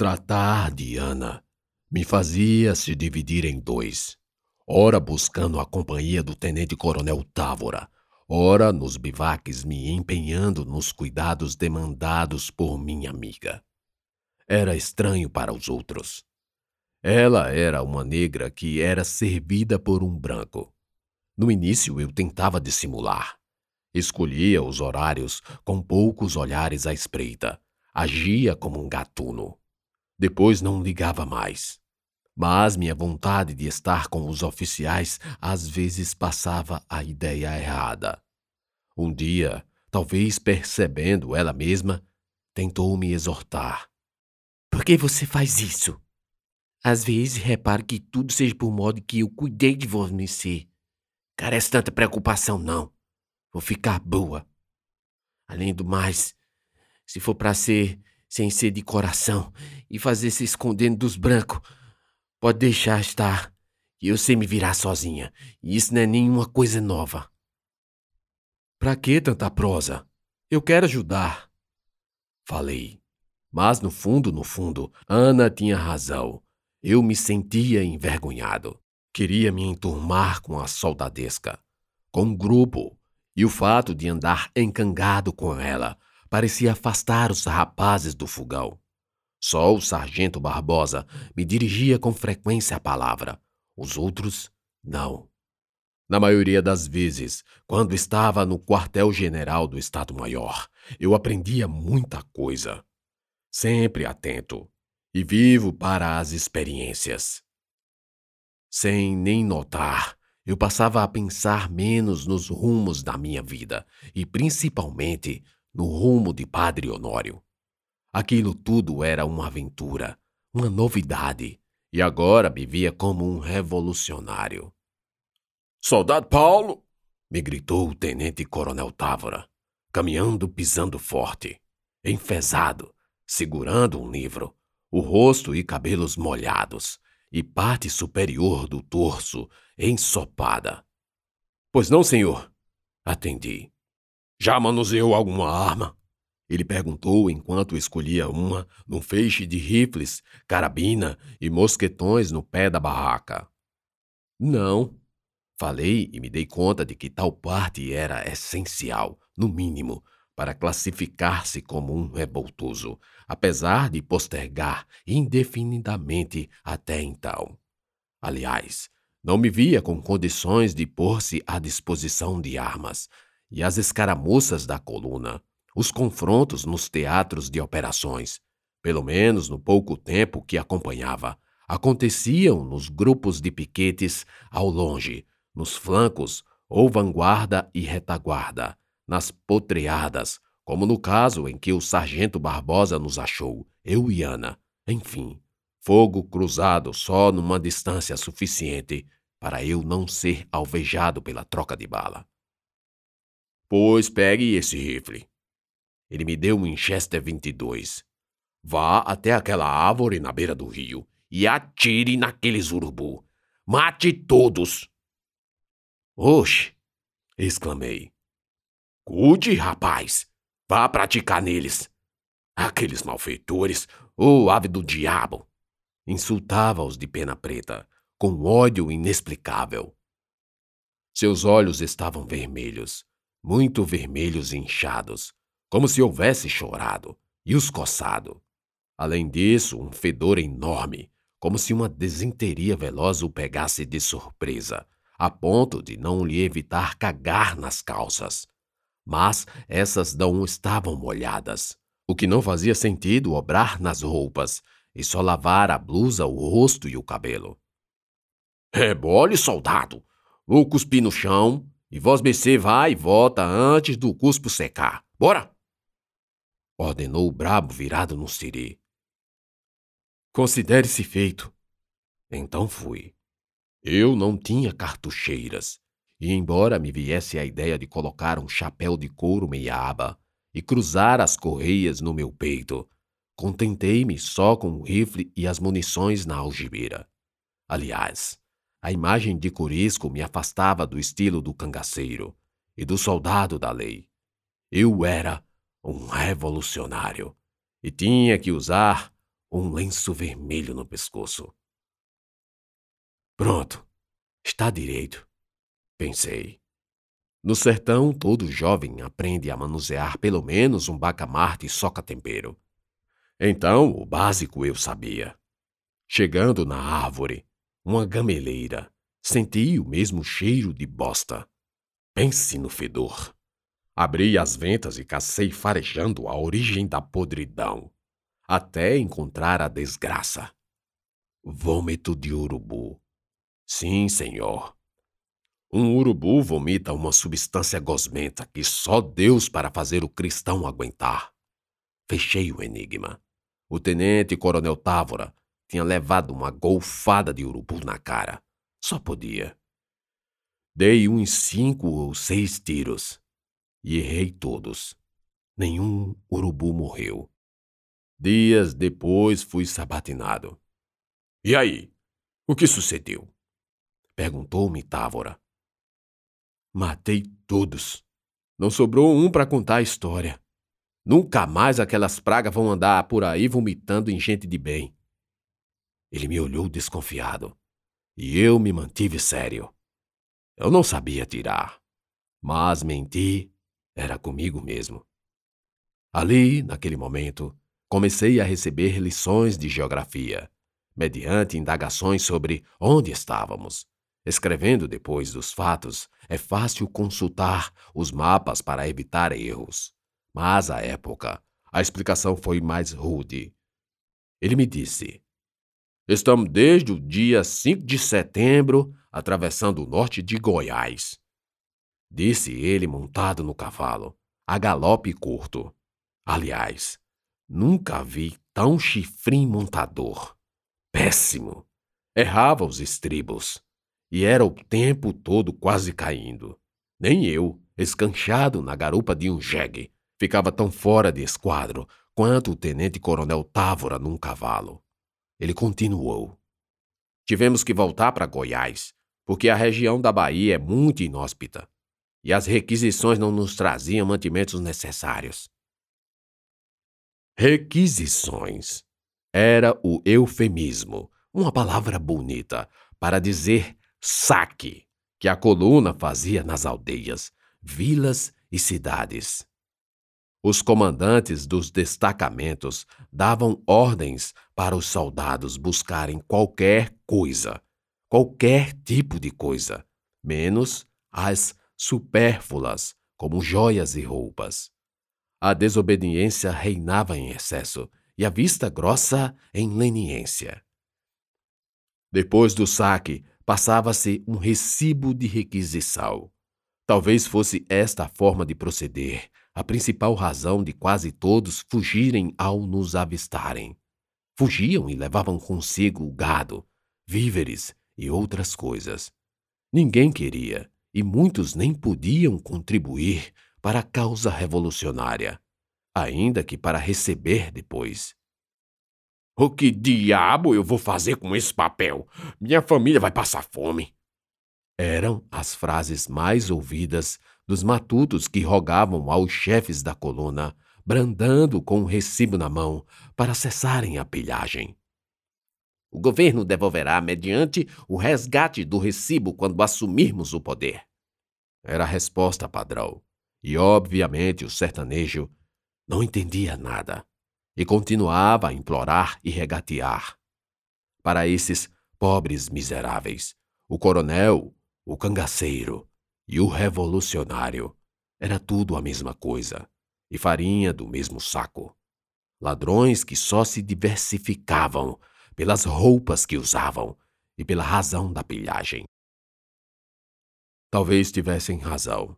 Tratar de Ana me fazia se dividir em dois, ora buscando a companhia do tenente-coronel Távora, ora nos bivaques me empenhando nos cuidados demandados por minha amiga. Era estranho para os outros. Ela era uma negra que era servida por um branco. No início eu tentava dissimular. Escolhia os horários com poucos olhares à espreita. Agia como um gatuno. Depois não ligava mais. Mas minha vontade de estar com os oficiais às vezes passava a ideia errada. Um dia, talvez percebendo ela mesma, tentou me exortar. Por que você faz isso? Às vezes reparo que tudo seja por modo que eu cuidei de você. Carece tanta preocupação, não. Vou ficar boa. Além do mais, se for para ser sem ser de coração e fazer se escondendo dos brancos. Pode deixar estar, que eu sei me virar sozinha, e isso não é nenhuma coisa nova. Pra que tanta prosa? Eu quero ajudar. Falei. Mas no fundo, no fundo, Ana tinha razão. Eu me sentia envergonhado. Queria me enturmar com a soldadesca, com um grupo, e o fato de andar encangado com ela parecia afastar os rapazes do fogão. Só o sargento Barbosa me dirigia com frequência a palavra, os outros não. Na maioria das vezes, quando estava no quartel-general do Estado-Maior, eu aprendia muita coisa. Sempre atento e vivo para as experiências. Sem nem notar, eu passava a pensar menos nos rumos da minha vida e principalmente no rumo de Padre Honório. Aquilo tudo era uma aventura, uma novidade, e agora me via como um revolucionário. Soldado Paulo! me gritou o tenente-coronel Távora, caminhando pisando forte, enfesado, segurando um livro, o rosto e cabelos molhados, e parte superior do torso ensopada. Pois não, senhor? Atendi. Já manuseou alguma arma? Ele perguntou enquanto escolhia uma num feixe de rifles, carabina e mosquetões no pé da barraca. Não. Falei e me dei conta de que tal parte era essencial, no mínimo, para classificar-se como um revoltoso, apesar de postergar indefinidamente até então. Aliás, não me via com condições de pôr-se à disposição de armas, e as escaramuças da coluna, os confrontos nos teatros de operações, pelo menos no pouco tempo que acompanhava, aconteciam nos grupos de piquetes ao longe, nos flancos ou vanguarda e retaguarda, nas potreadas, como no caso em que o sargento Barbosa nos achou, eu e Ana. Enfim, fogo cruzado só numa distância suficiente para eu não ser alvejado pela troca de bala. Pois pegue esse rifle. Ele me deu um Winchester 22. Vá até aquela árvore na beira do rio e atire naqueles urubu. Mate todos! Oxe! exclamei. Cuide, rapaz! Vá praticar neles! Aqueles malfeitores, ô oh, ave do diabo! Insultava-os de pena preta, com ódio inexplicável. Seus olhos estavam vermelhos muito vermelhos e inchados, como se houvesse chorado, e os coçado. Além disso, um fedor enorme, como se uma desinteria veloz o pegasse de surpresa, a ponto de não lhe evitar cagar nas calças. Mas essas não estavam molhadas, o que não fazia sentido obrar nas roupas e só lavar a blusa, o rosto e o cabelo. Rebole, soldado! Vou cuspir no chão, e vós mercê vai e volta antes do cuspo secar. Bora! Ordenou o brabo virado no siri. Considere-se feito. Então fui. Eu não tinha cartucheiras, e embora me viesse a ideia de colocar um chapéu de couro meia aba e cruzar as correias no meu peito, contentei-me só com o rifle e as munições na algibeira. Aliás, a imagem de Corisco me afastava do estilo do cangaceiro e do soldado da lei. Eu era um revolucionário e tinha que usar um lenço vermelho no pescoço. Pronto, está direito, pensei. No sertão, todo jovem aprende a manusear pelo menos um bacamarte e soca-tempero. Então, o básico eu sabia. Chegando na árvore, uma gameleira, senti o mesmo cheiro de bosta. Pense no fedor. Abri as ventas e cacei farejando a origem da podridão, até encontrar a desgraça. Vômito de urubu. Sim, senhor. Um urubu vomita uma substância gosmenta que só Deus para fazer o cristão aguentar. Fechei o enigma. O tenente coronel Távora tinha levado uma golfada de urubu na cara. Só podia. Dei uns cinco ou seis tiros e errei todos. Nenhum urubu morreu. Dias depois fui sabatinado. E aí? O que sucedeu? Perguntou-me Távora. Matei todos. Não sobrou um para contar a história. Nunca mais aquelas pragas vão andar por aí vomitando em gente de bem. Ele me olhou desconfiado. E eu me mantive sério. Eu não sabia tirar, mas mentir era comigo mesmo. Ali, naquele momento, comecei a receber lições de geografia, mediante indagações sobre onde estávamos. Escrevendo depois dos fatos, é fácil consultar os mapas para evitar erros. Mas, à época, a explicação foi mais rude. Ele me disse: Estamos desde o dia 5 de setembro atravessando o norte de Goiás. Disse ele montado no cavalo, a galope curto. Aliás, nunca vi tão chifrim montador. Péssimo. Errava os estribos. E era o tempo todo quase caindo. Nem eu, escanchado na garupa de um jegue, ficava tão fora de esquadro quanto o tenente-coronel Távora num cavalo. Ele continuou. Tivemos que voltar para Goiás, porque a região da Bahia é muito inóspita e as requisições não nos traziam mantimentos necessários. Requisições era o eufemismo, uma palavra bonita para dizer saque que a coluna fazia nas aldeias, vilas e cidades. Os comandantes dos destacamentos davam ordens para os soldados buscarem qualquer coisa, qualquer tipo de coisa, menos as supérfluas, como joias e roupas. A desobediência reinava em excesso e a vista grossa em leniência. Depois do saque, passava-se um recibo de requisição. Talvez fosse esta a forma de proceder, a principal razão de quase todos fugirem ao nos avistarem. Fugiam e levavam consigo gado, víveres e outras coisas. Ninguém queria, e muitos nem podiam contribuir para a causa revolucionária, ainda que para receber depois. O que diabo eu vou fazer com esse papel? Minha família vai passar fome. Eram as frases mais ouvidas dos matutos que rogavam aos chefes da coluna, brandando com um recibo na mão, para cessarem a pilhagem. O governo devolverá mediante o resgate do recibo quando assumirmos o poder. Era a resposta padrão. E, obviamente, o sertanejo não entendia nada e continuava a implorar e regatear. Para esses pobres miseráveis, o coronel, o cangaceiro, e o revolucionário. Era tudo a mesma coisa, e farinha do mesmo saco. Ladrões que só se diversificavam pelas roupas que usavam e pela razão da pilhagem. Talvez tivessem razão,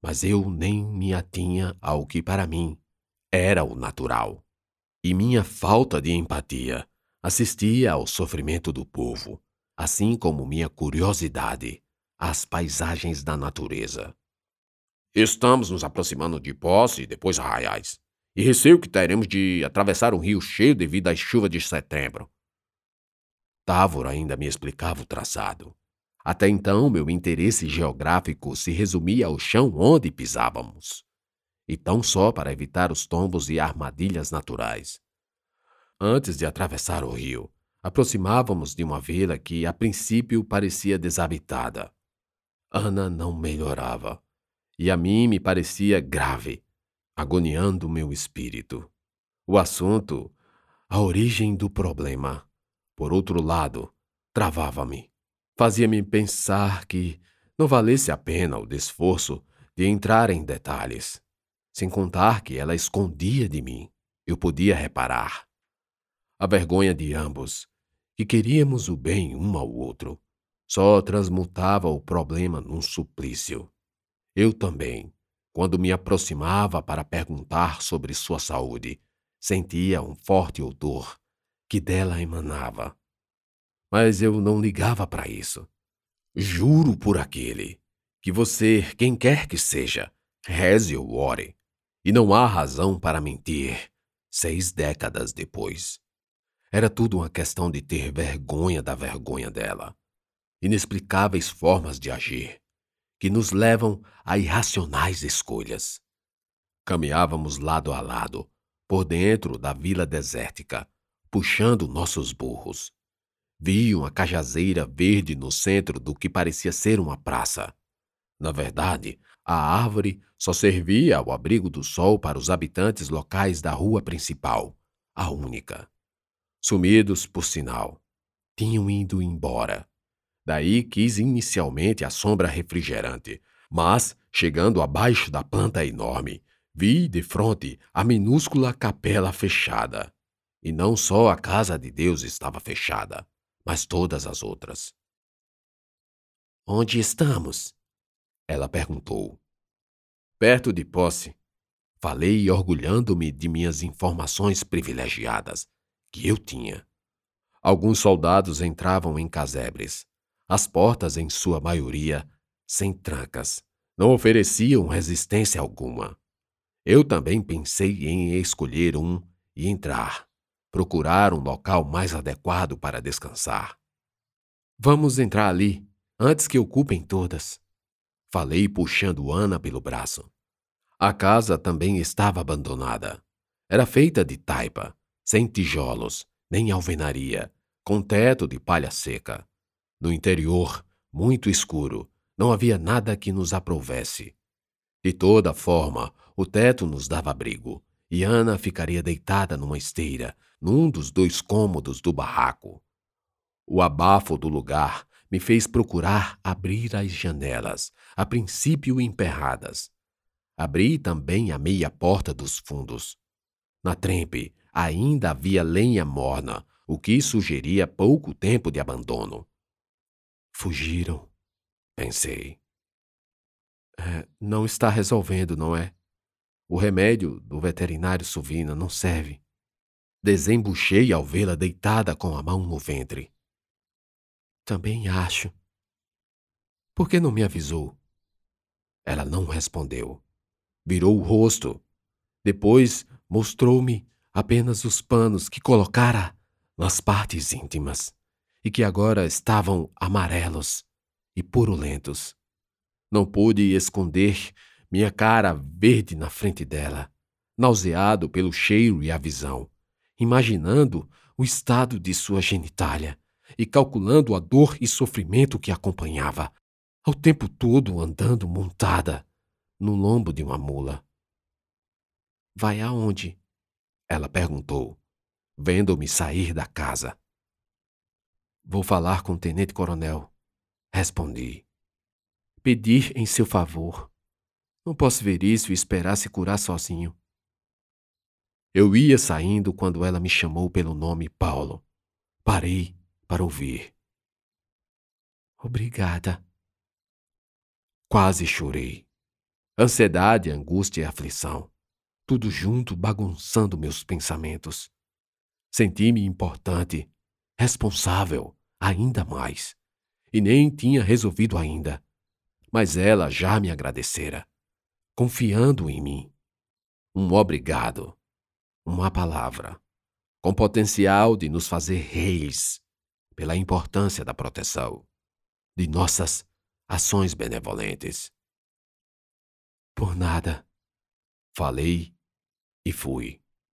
mas eu nem me atinha ao que para mim era o natural. E minha falta de empatia assistia ao sofrimento do povo, assim como minha curiosidade às paisagens da natureza. Estamos nos aproximando de Posse e depois Arraiais, e receio que teremos de atravessar um rio cheio devido às chuvas de setembro. Távora ainda me explicava o traçado. Até então, meu interesse geográfico se resumia ao chão onde pisávamos, e tão só para evitar os tombos e armadilhas naturais. Antes de atravessar o rio, aproximávamos de uma vila que, a princípio, parecia desabitada. Ana não melhorava, e a mim me parecia grave, agoniando meu espírito. O assunto, a origem do problema, por outro lado, travava-me. Fazia-me pensar que não valesse a pena o esforço de entrar em detalhes, sem contar que ela escondia de mim. Eu podia reparar a vergonha de ambos, que queríamos o bem um ao outro, só transmutava o problema num suplício. Eu também, quando me aproximava para perguntar sobre sua saúde, sentia um forte odor que dela emanava. Mas eu não ligava para isso. Juro por aquele que você, quem quer que seja, reze ou ore, e não há razão para mentir seis décadas depois. Era tudo uma questão de ter vergonha da vergonha dela. Inexplicáveis formas de agir, que nos levam a irracionais escolhas. Caminhávamos lado a lado, por dentro da vila desértica, puxando nossos burros. Vi uma cajazeira verde no centro do que parecia ser uma praça. Na verdade, a árvore só servia ao abrigo do sol para os habitantes locais da rua principal, a única sumidos por sinal. Tinham ido embora. Daí quis inicialmente a sombra refrigerante, mas, chegando abaixo da planta enorme, vi de frente a minúscula capela fechada. E não só a casa de Deus estava fechada, mas todas as outras. Onde estamos? Ela perguntou. Perto de posse. Falei orgulhando-me de minhas informações privilegiadas, que eu tinha. Alguns soldados entravam em casebres. As portas, em sua maioria, sem trancas, não ofereciam resistência alguma. Eu também pensei em escolher um e entrar, procurar um local mais adequado para descansar. Vamos entrar ali, antes que ocupem todas. Falei puxando Ana pelo braço. A casa também estava abandonada. Era feita de taipa, sem tijolos, nem alvenaria, com teto de palha seca. No interior, muito escuro, não havia nada que nos aprovesse. De toda forma, o teto nos dava abrigo, e Ana ficaria deitada numa esteira, num dos dois cômodos do barraco. O abafo do lugar me fez procurar abrir as janelas, a princípio emperradas. Abri também a meia porta dos fundos. Na trempe, ainda havia lenha morna, o que sugeria pouco tempo de abandono. Fugiram, pensei. É, não está resolvendo, não é? O remédio do veterinário Suvina não serve. Desembuchei ao vê-la deitada com a mão no ventre. Também acho. Por que não me avisou? Ela não respondeu. Virou o rosto. Depois mostrou-me apenas os panos que colocara nas partes íntimas e que agora estavam amarelos e purulentos. Não pude esconder minha cara verde na frente dela, nauseado pelo cheiro e a visão, imaginando o estado de sua genitália e calculando a dor e sofrimento que acompanhava, ao tempo todo andando montada no lombo de uma mula. Vai aonde? Ela perguntou, vendo-me sair da casa. Vou falar com o tenente-coronel, respondi. Pedir em seu favor. Não posso ver isso e esperar se curar sozinho. Eu ia saindo quando ela me chamou pelo nome Paulo. Parei para ouvir. Obrigada. Quase chorei. Ansiedade, angústia e aflição tudo junto bagunçando meus pensamentos. Senti-me importante, responsável, ainda mais. E nem tinha resolvido ainda. Mas ela já me agradecera, confiando em mim. Um obrigado, uma palavra, com potencial de nos fazer reis pela importância da proteção, de nossas ações benevolentes. Por nada, falei e fui.